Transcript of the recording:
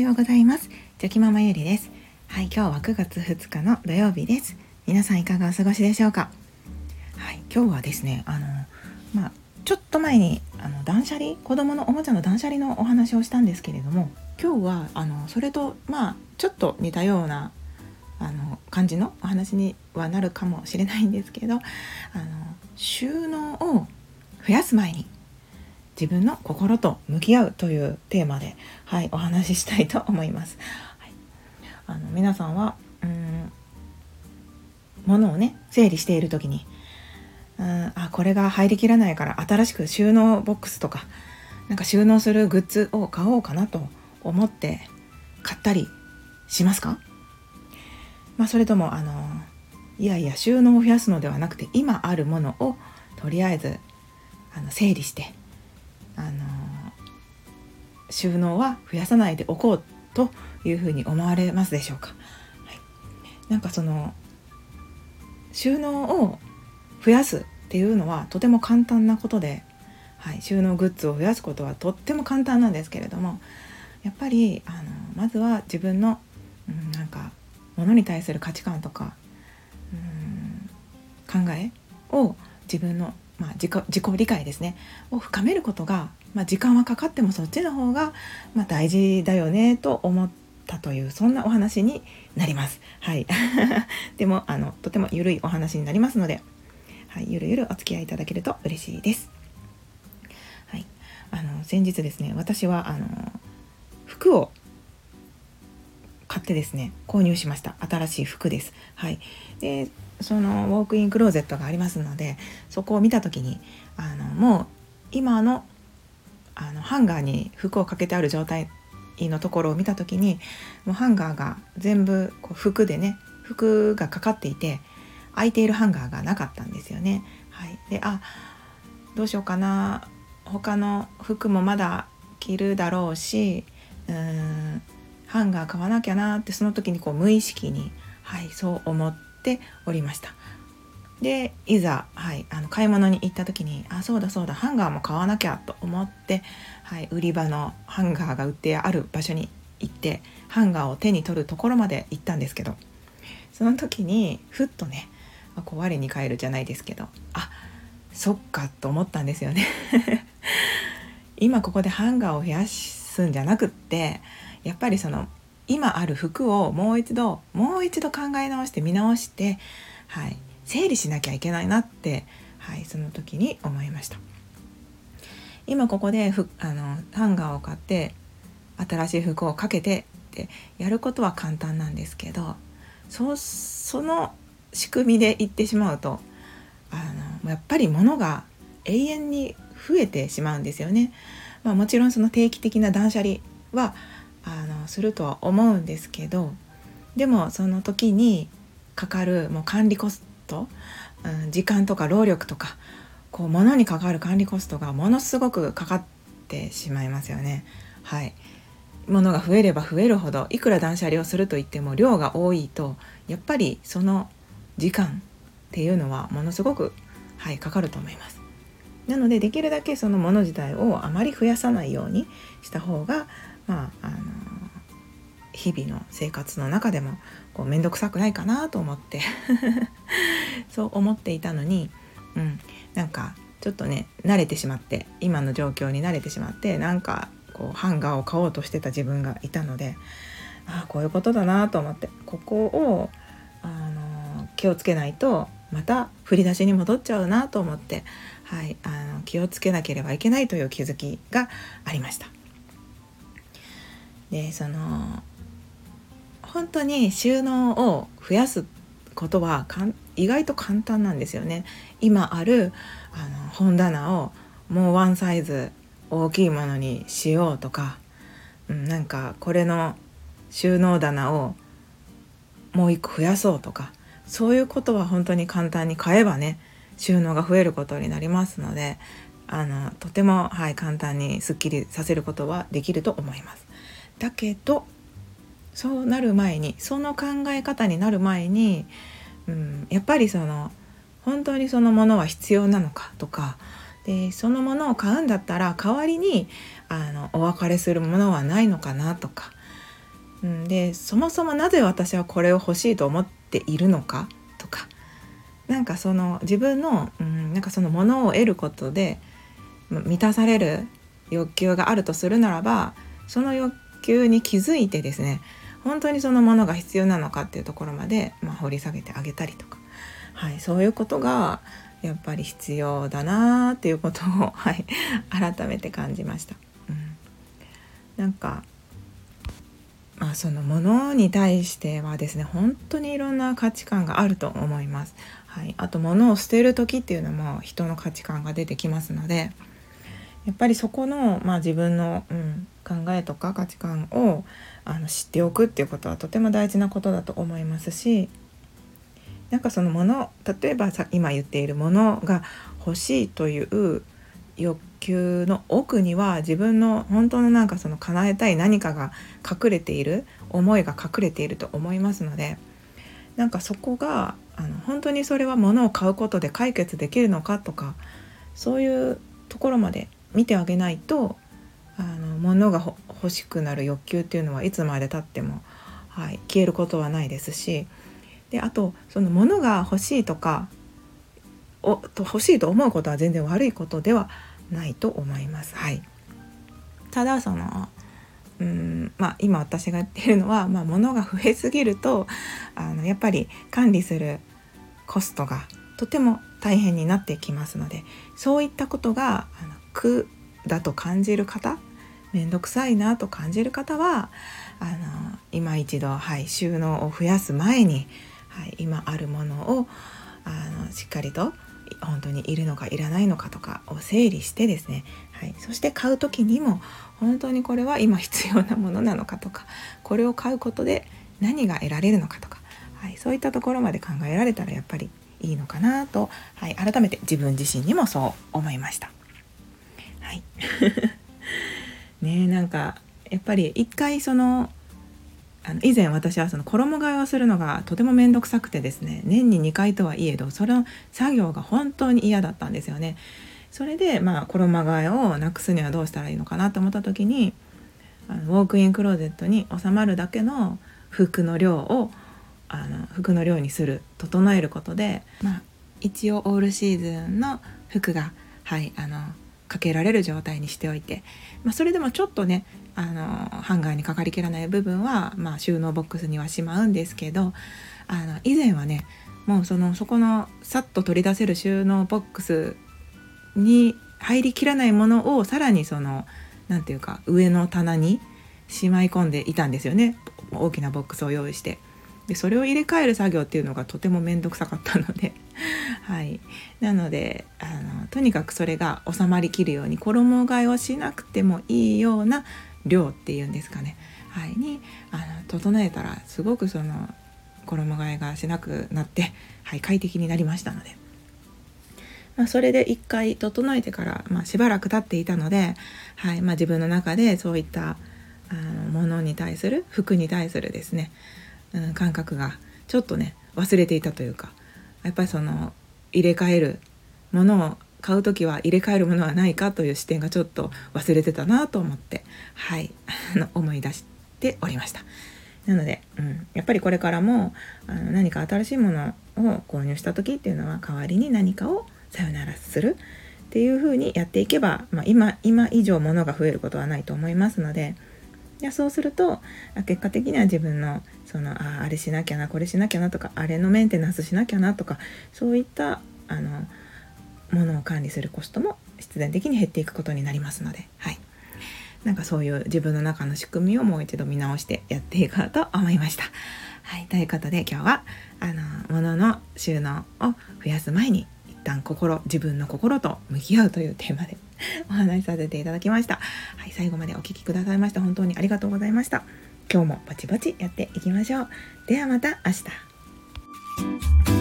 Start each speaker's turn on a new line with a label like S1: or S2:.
S1: ようございます。チョキママゆりです。はい今日は9月2日の土曜日です。皆さんいかがお過ごしでしょうか？はい今日はですねあのまあちょっと前にあの断捨離？子供のおもちゃの断捨離のお話をしたんですけれども今日はあのそれとまあちょっと似たようなあの感じのお話にはなるかもしれないんですけどあの収納を増やす前に自分の心と向き合うというテーマで、はい、お話ししたいと思います。はい、あの皆さんはうん物をね整理している時にうんあこれが入りきらないから新しく収納ボックスとかなんか収納するグッズを買おうかなと思って買ったりしますか？まあ、それともあのいやいや収納を増やすのではなくて今あるものをとりあえずあの整理してあの収納は増やさないでおこうというふうに思われますでしょうか？はい、なんかその収納を増やすっていうのはとても簡単なことで、はい、収納グッズを増やすことはとっても簡単なんですけれどもやっぱりあのまずは自分の、うん、なんかものに対する価値観とか、うん、考えを自分のまあ、自己自己理解ですねを深めることが、まあ、時間はかかってもそっちの方が、まあ、大事だよねと思ったというそんなお話になります。はい、でもあのとてもゆるいお話になりますので、はい、ゆるゆるお付き合いいただけると嬉しいです。はい、あの先日ですね私はあの服を買ってですね購入しました新しい服です。はい、でそのウォークインクローゼットがありますのでそこを見た時にあのもう今のあのハンガーに服をかけてある状態のところを見た時にもうハンガーが全部こう服でね服がかかっていて空いているハンガーがなかったんですよね。はい、であどうしようかな他の服もまだ着るだろうしうーんハンガー買わなきゃなってその時にこう無意識に、はい、そう思ってておりました。でいざ、はい、あの買い物に行った時にあそうだそうだハンガーも買わなきゃと思って、はい、売り場のハンガーが売ってある場所に行ってハンガーを手に取るところまで行ったんですけどその時にふっとねこう我に返るじゃないですけどあそっかと思ったんですよね 今ここでハンガーを増やすんじゃなくってやっぱりその今ある服をもう一度もう一度考え直して見直して、はい、整理しなきゃいけないなって、はい、その時に思いました今ここでふあのハンガーを買って新しい服をかけてってやることは簡単なんですけどそその仕組みで言ってしまうとあのやっぱり物が永遠に増えてしまうんですよね。まあ、もちろんその定期的な断捨離はあのするとは思うんですけどでもその時にかかるもう管理コスト、うん、時間とか労力とかこう物にかかる管理コストがものすごくかかってしまいますよね。はい、物が増えれば増えるほどいくら断捨離をするといっても量が多いとやっぱりその時間っていうのはものすごく、はい、かかると思います。なのでできるだけそのもの自体をあまり増やさないようにした方がまああの日々の生活の中でもこう面倒くさくないかなと思って そう思っていたのに、うん、なんかちょっとね慣れてしまって今の状況に慣れてしまってなんかこうハンガーを買おうとしてた自分がいたのでああこういうことだなと思ってここをあの気をつけないとまた振り出しに戻っちゃうなと思って、はい、あの気をつけなければいけないという気づきがありました。でその本当に収納を増やすことは意外と簡単なんですよね。今あるあの本棚をもうワンサイズ大きいものにしようとか、うん、なんかこれの収納棚をもう一個増やそうとかそういうことは本当に簡単に買えばね収納が増えることになりますのであのとても、はい、簡単にすっきりさせることはできると思います。だけどそうなる前にその考え方になる前に、うん、やっぱりその本当にそのものは必要なのかとかでそのものを買うんだったら代わりにあのお別れするものはないのかなとかうん、でそもそもなぜ私はこれを欲しいと思っているのかとかなんかその自分の、うん、なんかそのものを得ることで満たされる欲求があるとするならばその欲求に気づいてですね本当にそのものが必要なのかっていうところまで、まあ、掘り下げてあげたりとか、はい、そういうことがやっぱり必要だなっていうことを、はい、改めて感じました。うん、なんかまあ、そのものに対してはですね本当にいろんな価値観があると思います。はい、あと物を捨てる時っていうのも人の価値観が出てきますのでやっぱりそこの、まあ、自分の、うん、考えとか価値観をあの知っておくっていうことはとても大事なことだと思いますしなんかそのもの例えばさ今言っているものが欲しいという欲求の奥には自分の本当のなんかその叶えたい何かが隠れている思いが隠れていると思いますのでなんかそこがあの本当にそれは物を買うことで解決できるのかとかそういうところまで見てあげないとあの物が欲しくなる欲求っていうのはいつまでたっても、はい、消えることはないですしであとその物が欲しいとかおと欲しいと思うことは全然悪いことではないと思います。はい、ただそのうんまあ、今私が言ってるのは、まあ、物が増えすぎるとあのやっぱり管理するコストがとても大変になってきますのでそういったことがあの苦だと感じる方面倒くさいなと感じる方はあの今一度、はい、収納を増やす前に、はい、今あるものをあのしっかりと本当にいるのかいらないのかとかを整理してですね、はい、そして買う時にも本当にこれは今必要なものなのかとかこれを買うことで何が得られるのかとか、はい、そういったところまで考えられたらやっぱりいいのかなと、はい、改めて自分自身にもそう思いました。はい、ねなんかやっぱり一回そのあの以前私はその衣替えをするのがとても面倒くさくてですね年に2回とはいえどその作業が本当に嫌だったんですよね。それでまあ衣替えをなくすにはどうしたらいいのかなと思った時にあのウォークインクローゼットに収まるだけの服の量をあの服の量にする整えることで、まあ、一応オールシーズンの服がはいあのかけられる状態にしておいて、まあ、それでもちょっとねあのハンガーにかかりきらない部分は、まあ、収納ボックスにはしまうんですけどあの以前はねもうそのそこのさっと取り出せる収納ボックスに入りきらないものをさらにその何て言うか上の棚にしまい込んでいたんですよね。大きなボックスを用意して。でそれを入れ替える作業っていうのがとても面倒くさかったので。はい。なのでとにかくそれが収まりきるように衣替えをしなくてもいいような量っていうんですかね、はい、にあの整えたらすごくその衣替えがしなくなって、はい、快適になりましたので。まあ、それで一回整えてから、まあ、しばらく経っていたので、はい。まあ、自分の中でそういったあのものに対する服に対するですね、うん、感覚がちょっとね忘れていたというかやっぱりその入れ替えるものを買う時は入れ替えるものはないかという視点がちょっと忘れてたなと思ってはい思い出しておりました。なので、うん、やっぱりこれからもあの何か新しいものを購入した時っていうのは代わりに何かをさよならするっていう風にやっていけば、まあ、今今以上物が増えることはないと思いますのでやそうすると結果的には自分のそのああれしなきゃなこれしなきゃなとかあれのメンテナンスしなきゃなとかそういったあのものを管理するコストも必然的に減っていくことになりますので、はい、なんかそういう自分の中の仕組みをもう一度見直してやっていこうと思いました。はい、ということで今日はあの物の収納を増やす前に一旦心自分の心と向き合うというテーマで お話しさせていただきました。はい、最後までお聴きくださいまして本当にありがとうございました。今日もぼちぼちやっていきましょう。ではまた明日。